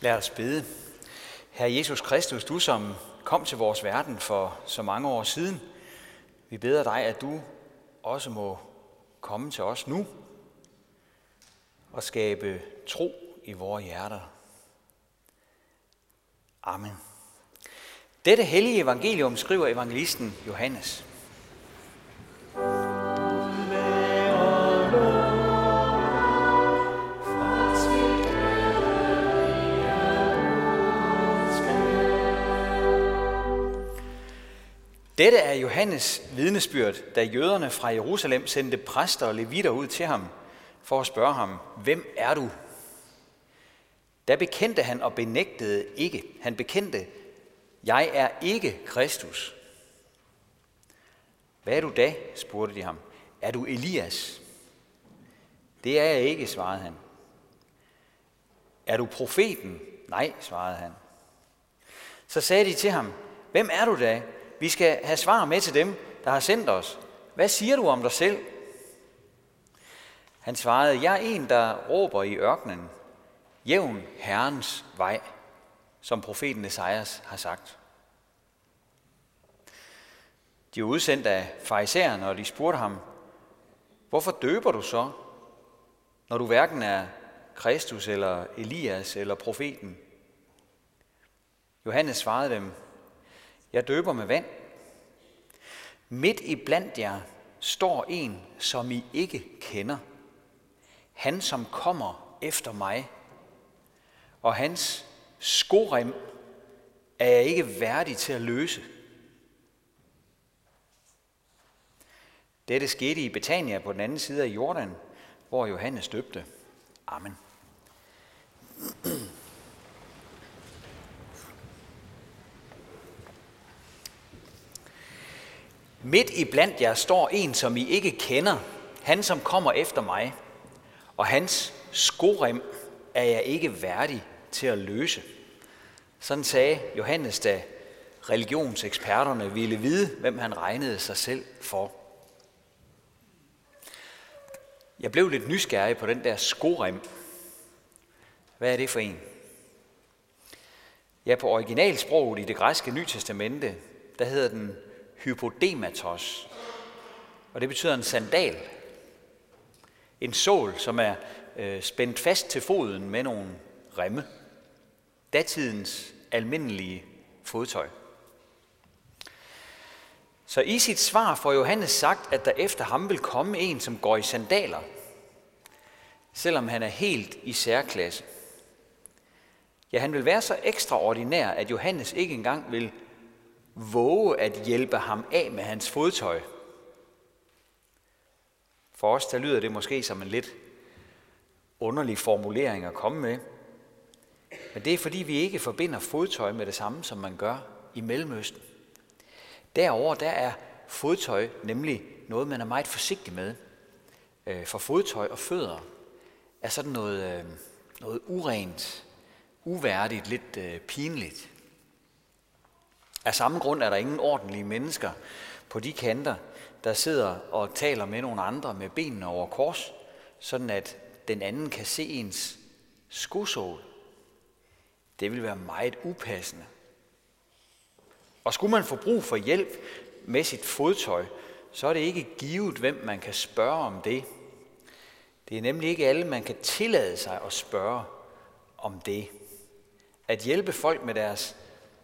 Lad os bede. Herre Jesus Kristus, du som kom til vores verden for så mange år siden, vi beder dig, at du også må komme til os nu og skabe tro i vores hjerter. Amen. Dette hellige evangelium skriver evangelisten Johannes. Dette er Johannes vidnesbyrd, da jøderne fra Jerusalem sendte præster og levitter ud til ham for at spørge ham, hvem er du? Da bekendte han og benægtede ikke. Han bekendte, jeg er ikke Kristus. Hvad er du da? spurgte de ham. Er du Elias? Det er jeg ikke, svarede han. Er du profeten? Nej, svarede han. Så sagde de til ham, hvem er du da? Vi skal have svar med til dem, der har sendt os. Hvad siger du om dig selv? Han svarede, jeg er en, der råber i ørkenen, jævn Herrens vej, som profeten Esajas har sagt. De var udsendt af farisæerne, og de spurgte ham, hvorfor døber du så, når du hverken er Kristus eller Elias eller profeten? Johannes svarede dem, jeg døber med vand. Midt i blandt jer står en, som I ikke kender. Han, som kommer efter mig. Og hans skorem er jeg ikke værdig til at løse. Dette skete i Betania på den anden side af Jordan, hvor Johannes døbte. Amen. Midt i blandt jer står en, som I ikke kender, han som kommer efter mig, og hans skorem er jeg ikke værdig til at løse. Sådan sagde Johannes, da religionseksperterne ville vide, hvem han regnede sig selv for. Jeg blev lidt nysgerrig på den der skorem. Hvad er det for en? Ja, på originalsproget i det græske Nye Testamente, der hedder den hypodematos. Og det betyder en sandal. En sål, som er øh, spændt fast til foden med nogle remme. Datidens almindelige fodtøj. Så i sit svar får Johannes sagt, at der efter ham vil komme en, som går i sandaler, selvom han er helt i særklasse. Ja, han vil være så ekstraordinær, at Johannes ikke engang vil våge at hjælpe ham af med hans fodtøj. For os der lyder det måske som en lidt underlig formulering at komme med. Men det er fordi, vi ikke forbinder fodtøj med det samme, som man gør i Mellemøsten. Derover der er fodtøj nemlig noget, man er meget forsigtig med. Øh, for fodtøj og fødder er sådan noget, øh, noget urent, uværdigt, lidt øh, pinligt. Af samme grund er der ingen ordentlige mennesker på de kanter, der sidder og taler med nogle andre med benene over kors, sådan at den anden kan se ens skosål. Det vil være meget upassende. Og skulle man få brug for hjælp med sit fodtøj, så er det ikke givet, hvem man kan spørge om det. Det er nemlig ikke alle, man kan tillade sig at spørge om det. At hjælpe folk med deres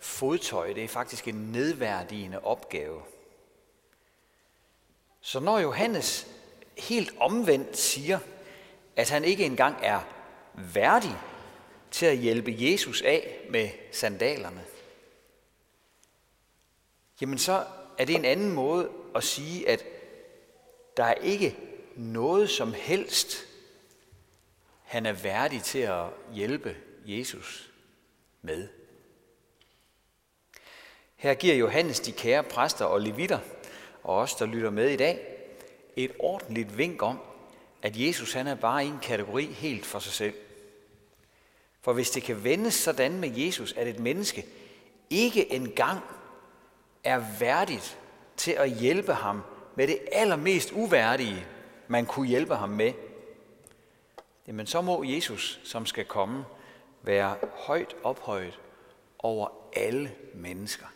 fodtøj, det er faktisk en nedværdigende opgave. Så når Johannes helt omvendt siger, at han ikke engang er værdig til at hjælpe Jesus af med sandalerne, jamen så er det en anden måde at sige, at der er ikke noget som helst, han er værdig til at hjælpe Jesus med. Her giver Johannes de kære præster og levitter, og os, der lytter med i dag, et ordentligt vink om, at Jesus han er bare i en kategori helt for sig selv. For hvis det kan vendes sådan med Jesus, at et menneske ikke engang er værdigt til at hjælpe ham med det allermest uværdige, man kunne hjælpe ham med, jamen så må Jesus, som skal komme, være højt ophøjet over alle mennesker.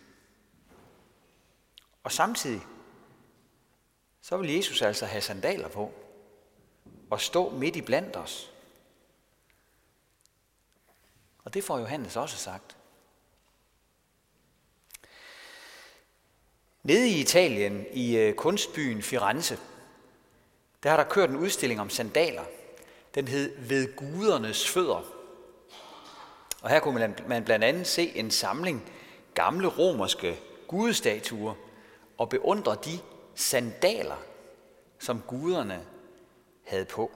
Og samtidig, så vil Jesus altså have sandaler på og stå midt i blandt os. Og det får Johannes også sagt. Nede i Italien, i øh, kunstbyen Firenze, der har der kørt en udstilling om sandaler. Den hed Ved gudernes fødder. Og her kunne man blandt andet se en samling gamle romerske gudestatuer og beundre de sandaler, som guderne havde på.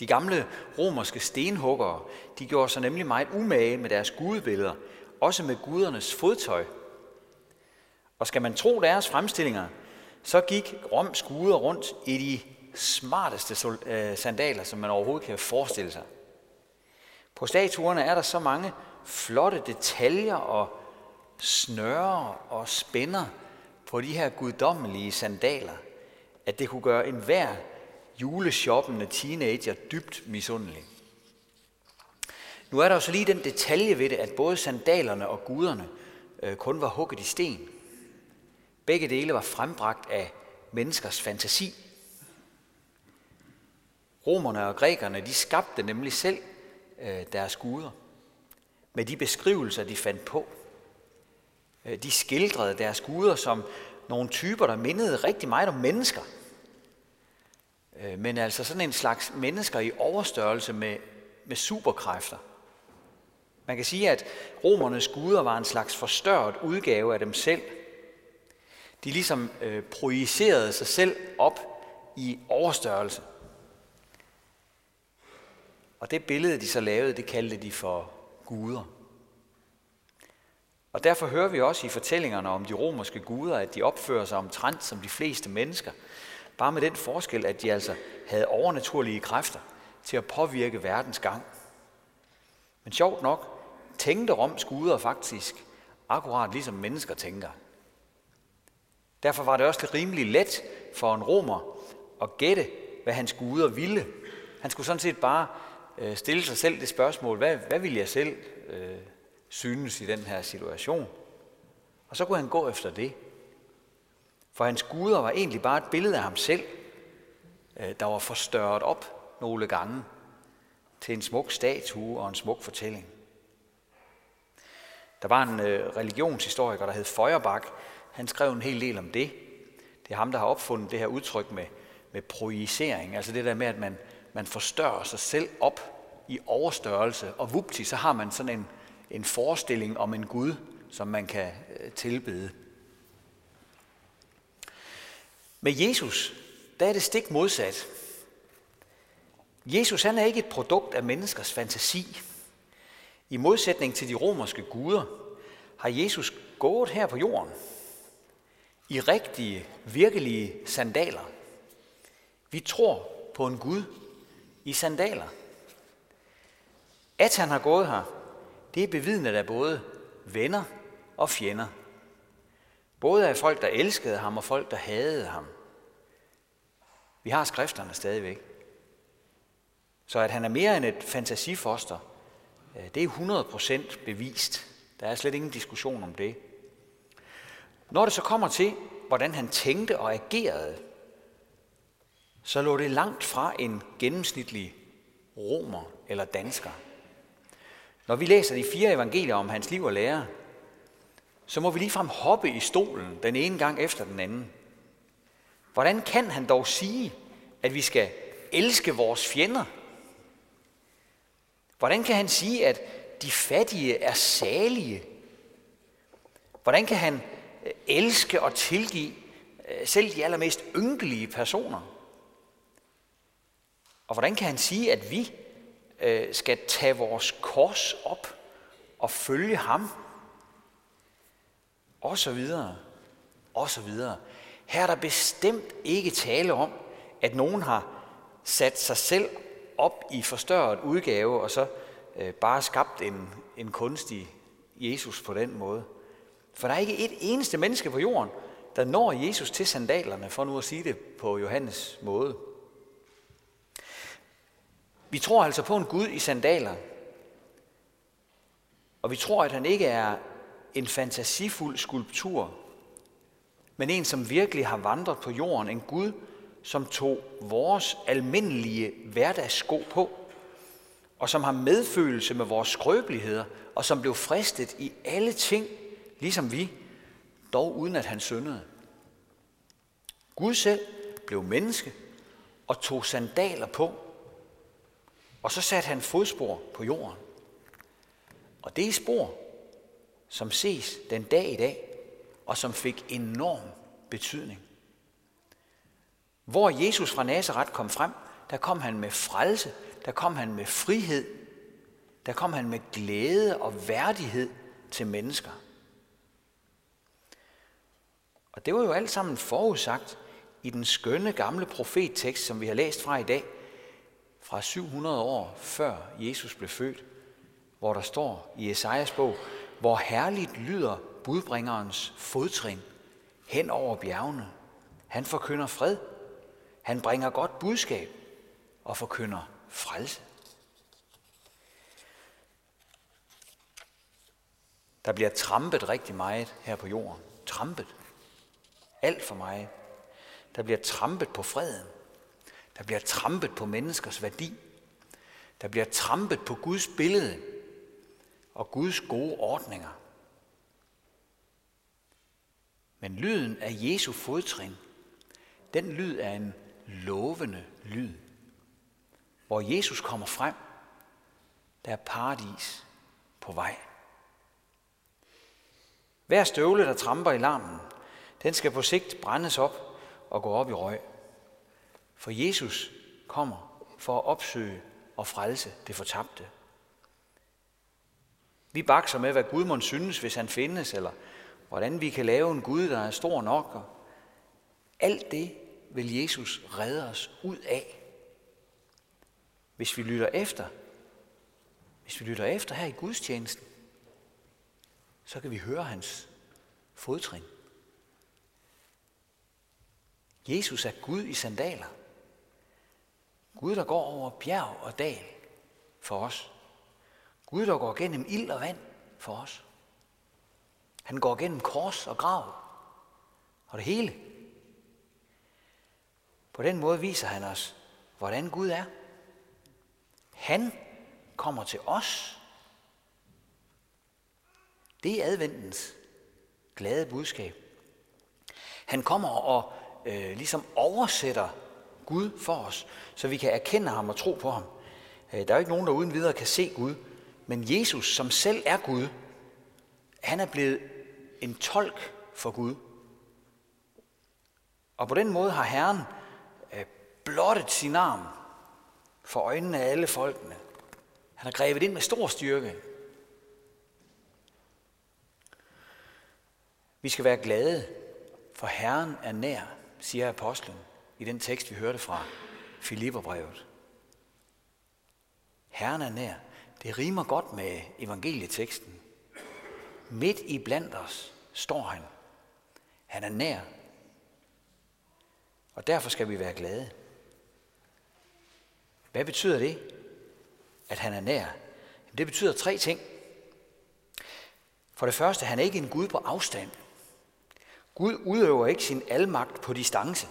De gamle romerske stenhuggere, de gjorde sig nemlig meget umage med deres gudebilleder, også med gudernes fodtøj. Og skal man tro deres fremstillinger, så gik Roms guder rundt i de smarteste øh, sandaler, som man overhovedet kan forestille sig. På statuerne er der så mange flotte detaljer og snører og spænder på de her guddommelige sandaler, at det kunne gøre enhver juleshoppende teenager dybt misundelig. Nu er der også lige den detalje ved det, at både sandalerne og guderne øh, kun var hugget i sten. Begge dele var frembragt af menneskers fantasi. Romerne og grækerne, de skabte nemlig selv øh, deres guder med de beskrivelser, de fandt på. Øh, de skildrede deres guder som nogle typer, der mindede rigtig meget om mennesker. Øh, men altså sådan en slags mennesker i overstørrelse med, med superkræfter. Man kan sige, at romernes guder var en slags forstørret udgave af dem selv. De ligesom øh, projicerede sig selv op i overstørrelse. Og det billede, de så lavede, det kaldte de for guder. Og derfor hører vi også i fortællingerne om de romerske guder, at de opfører sig omtrent som de fleste mennesker. Bare med den forskel, at de altså havde overnaturlige kræfter til at påvirke verdens gang. Men sjovt nok tænkte Roms guder faktisk akkurat ligesom mennesker tænker. Derfor var det også rimelig let for en romer at gætte, hvad hans guder ville. Han skulle sådan set bare øh, stille sig selv det spørgsmål, hvad, hvad vil jeg selv øh, synes i den her situation? Og så kunne han gå efter det. For hans guder var egentlig bare et billede af ham selv, øh, der var forstørret op nogle gange til en smuk statue og en smuk fortælling. Der var en øh, religionshistoriker, der hed Feuerbach. Han skrev en hel del om det. Det er ham, der har opfundet det her udtryk med, med projicering. Altså det der med, at man, man forstørrer sig selv op i overstørrelse, og vupti, så har man sådan en, en forestilling om en Gud, som man kan øh, tilbede. Med Jesus, der er det stik modsat. Jesus han er ikke et produkt af menneskers fantasi. I modsætning til de romerske guder, har Jesus gået her på jorden i rigtige, virkelige sandaler. Vi tror på en Gud i sandaler. At han har gået her, det er bevidnet af både venner og fjender. Både af folk, der elskede ham, og folk, der hadede ham. Vi har skrifterne stadigvæk. Så at han er mere end et fantasifoster, øh, det er 100% bevist. Der er slet ingen diskussion om det. Når det så kommer til, hvordan han tænkte og agerede, så lå det langt fra en gennemsnitlig romer eller dansker. Når vi læser de fire evangelier om hans liv og lære, så må vi ligefrem hoppe i stolen den ene gang efter den anden. Hvordan kan han dog sige, at vi skal elske vores fjender? Hvordan kan han sige, at de fattige er salige? Hvordan kan han øh, elske og tilgive øh, selv de allermest ynkelige personer? Og hvordan kan han sige, at vi øh, skal tage vores kors op og følge ham? Og så videre. Og så videre. Her er der bestemt ikke tale om, at nogen har sat sig selv op i forstørret udgave, og så øh, bare skabt en, en kunstig Jesus på den måde. For der er ikke et eneste menneske på jorden, der når Jesus til sandalerne, for nu at sige det på Johannes måde. Vi tror altså på en Gud i sandaler, Og vi tror, at han ikke er en fantasifuld skulptur, men en, som virkelig har vandret på jorden. En Gud, som tog vores almindelige hverdagssko på, og som har medfølelse med vores skrøbeligheder, og som blev fristet i alle ting, ligesom vi, dog uden at han syndede. Gud selv blev menneske og tog sandaler på, og så satte han fodspor på jorden. Og det er spor, som ses den dag i dag, og som fik enorm betydning. Hvor Jesus fra Nazareth kom frem, der kom han med frelse, der kom han med frihed, der kom han med glæde og værdighed til mennesker. Og det var jo alt sammen forudsagt i den skønne gamle profettekst, som vi har læst fra i dag, fra 700 år før Jesus blev født, hvor der står i Esajas bog, hvor herligt lyder budbringerens fodtrin hen over bjergene. Han forkynder fred, han bringer godt budskab og forkynder frelse. Der bliver trampet rigtig meget her på jorden. Trampet. Alt for meget. Der bliver trampet på freden. Der bliver trampet på menneskers værdi. Der bliver trampet på Guds billede og Guds gode ordninger. Men lyden af Jesu fodtrin, den lyd er en lovende lyd. Hvor Jesus kommer frem, der er paradis på vej. Hver støvle, der tramper i larmen, den skal på sigt brændes op og gå op i røg. For Jesus kommer for at opsøge og frelse det fortabte. Vi bakser med, hvad Gud må synes, hvis han findes, eller hvordan vi kan lave en Gud, der er stor nok. Og alt det vil Jesus redde os ud af, hvis vi lytter efter. Hvis vi lytter efter her i gudstjenesten, så kan vi høre hans fodtrin. Jesus er Gud i sandaler. Gud, der går over bjerg og dal for os. Gud, der går gennem ild og vand for os. Han går gennem kors og grav og det hele. På den måde viser han os, hvordan Gud er. Han kommer til os. Det er adventens glade budskab. Han kommer og øh, ligesom oversætter Gud for os, så vi kan erkende ham og tro på ham. Øh, der er jo ikke nogen, der uden videre kan se Gud, men Jesus, som selv er Gud, han er blevet en tolk for Gud. Og på den måde har Herren øh, blottet sin arm for øjnene af alle folkene. Han har grebet ind med stor styrke. Vi skal være glade, for Herren er nær, siger apostlen i den tekst, vi hørte fra Filipperbrevet. Herren er nær. Det rimer godt med evangelieteksten. Midt i blandt os står han. Han er nær. Og derfor skal vi være glade. Hvad betyder det, at han er nær? Det betyder tre ting. For det første, han er ikke en Gud på afstand. Gud udøver ikke sin almagt på distance.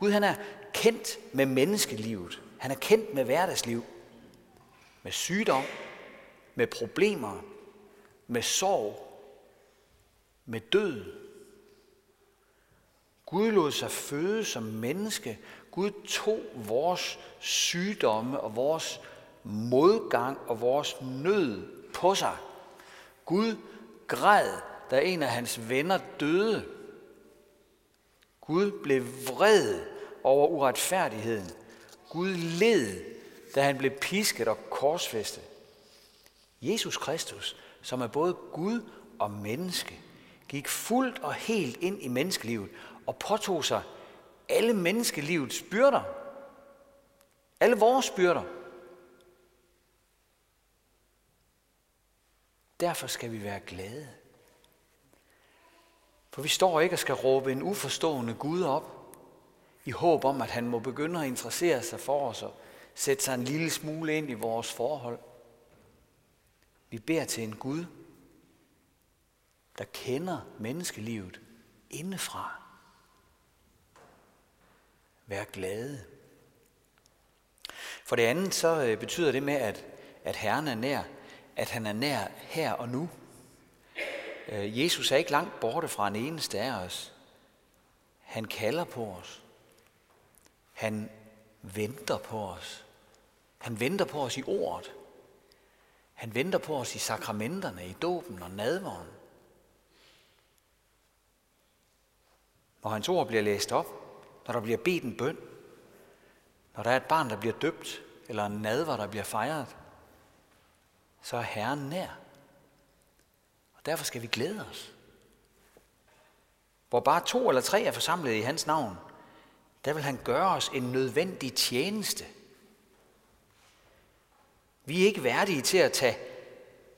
Gud han er kendt med menneskelivet. Han er kendt med hverdagsliv. Med sygdom, med problemer, med sorg, med død. Gud lod sig føde som menneske. Gud tog vores sygdomme og vores modgang og vores nød på sig. Gud græd, da en af hans venner døde. Gud blev vred over uretfærdigheden. Gud led, da han blev pisket og korsfæstet. Jesus Kristus, som er både Gud og menneske, gik fuldt og helt ind i menneskelivet og påtog sig alle menneskelivets byrder. Alle vores byrder. Derfor skal vi være glade. For vi står ikke og skal råbe en uforstående Gud op, i håb om, at han må begynde at interessere sig for os og sætte sig en lille smule ind i vores forhold. Vi beder til en Gud, der kender menneskelivet indefra. Vær glade. For det andet så øh, betyder det med, at, at Herren er nær, at han er nær her og nu. Øh, Jesus er ikke langt borte fra en eneste af os. Han kalder på os. Han venter på os. Han venter på os i ordet. Han venter på os i sakramenterne, i dåben og nadvåren. Når hans ord bliver læst op, når der bliver bedt en bøn, når der er et barn, der bliver døbt, eller en nadver, der bliver fejret, så er Herren nær. Og derfor skal vi glæde os. Hvor bare to eller tre er forsamlet i hans navn, der vil han gøre os en nødvendig tjeneste. Vi er ikke værdige til at tage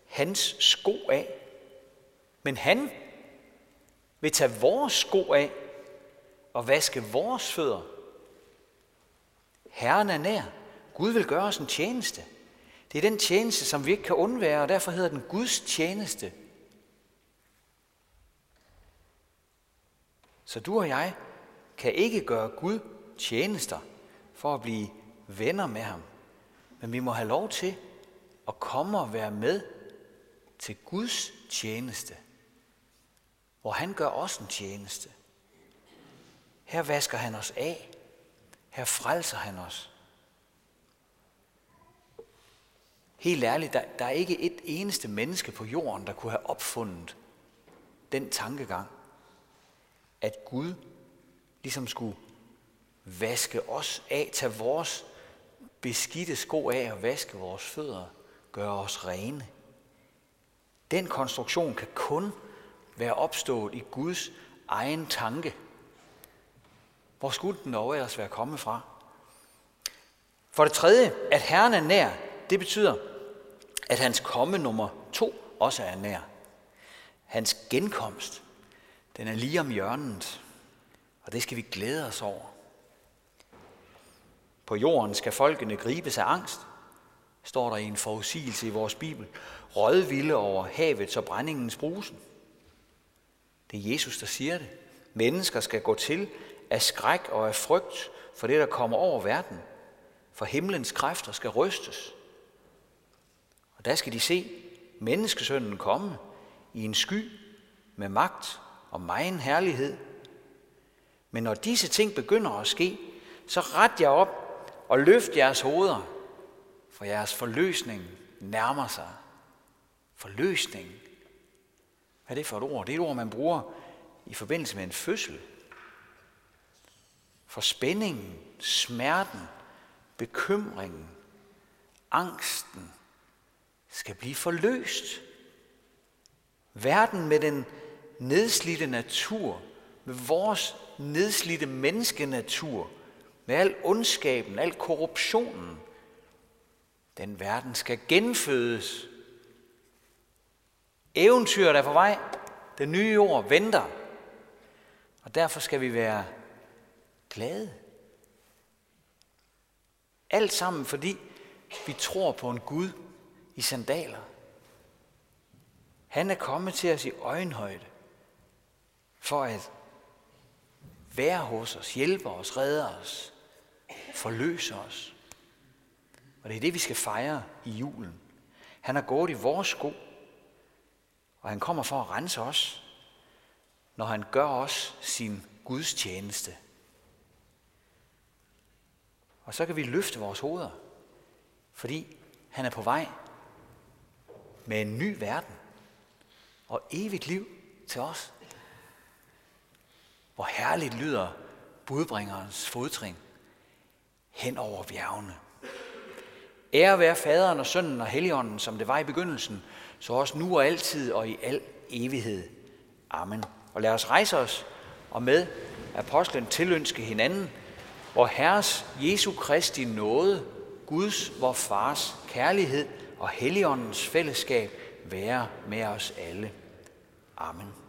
hans sko af, men han vil tage vores sko af og vaske vores fødder. Herren er nær. Gud vil gøre os en tjeneste. Det er den tjeneste, som vi ikke kan undvære, og derfor hedder den Guds tjeneste. Så du og jeg kan ikke gøre Gud tjenester for at blive venner med ham. Men vi må have lov til at komme og være med til Guds tjeneste, hvor han gør os en tjeneste. Her vasker han os af. Her frelser han os. Helt ærligt, der, der er ikke et eneste menneske på jorden, der kunne have opfundet den tankegang, at Gud ligesom skulle vaske os af, tage vores beskidte sko af og vaske vores fødder, gøre os rene. Den konstruktion kan kun være opstået i Guds egen tanke. Hvor skulle den dog ellers være kommet fra? For det tredje, at Herren er nær, det betyder, at hans komme nummer to også er nær. Hans genkomst, den er lige om hjørnet, og det skal vi glæde os over. På jorden skal folkene gribes af angst, står der i en forudsigelse i vores Bibel. Rødvilde over havets og brændingens brusen. Det er Jesus, der siger det. Mennesker skal gå til af skræk og af frygt for det, der kommer over verden. For himlens kræfter skal rystes. Og der skal de se menneskesønnen komme i en sky med magt og megen herlighed. Men når disse ting begynder at ske, så ret jer op og løft jeres hoveder, for jeres forløsning nærmer sig. Forløsning. Hvad er det for et ord? Det er et ord, man bruger i forbindelse med en fødsel. For spændingen, smerten, bekymringen, angsten skal blive forløst. Verden med den nedslidte natur, med vores nedslidte menneskenatur, med al ondskaben, al korruptionen, den verden skal genfødes. Eventyret er på vej. Den nye jord venter. Og derfor skal vi være glade. Alt sammen, fordi vi tror på en Gud i sandaler. Han er kommet til os i øjenhøjde for at være hos os, hjælpe os, redde os, forløse os. Og det er det, vi skal fejre i julen. Han har gået i vores sko, og han kommer for at rense os, når han gør os sin Guds tjeneste. Og så kan vi løfte vores hoveder, fordi han er på vej med en ny verden og evigt liv til os. Hvor herligt lyder budbringerens fodtrin hen over bjergene. Ære være faderen og sønnen og helligånden, som det var i begyndelsen, så også nu og altid og i al evighed. Amen. Og lad os rejse os og med apostlen tilønske hinanden, hvor Herres Jesu Kristi nåde, Guds, vor Fars kærlighed og Helligåndens fællesskab være med os alle. Amen.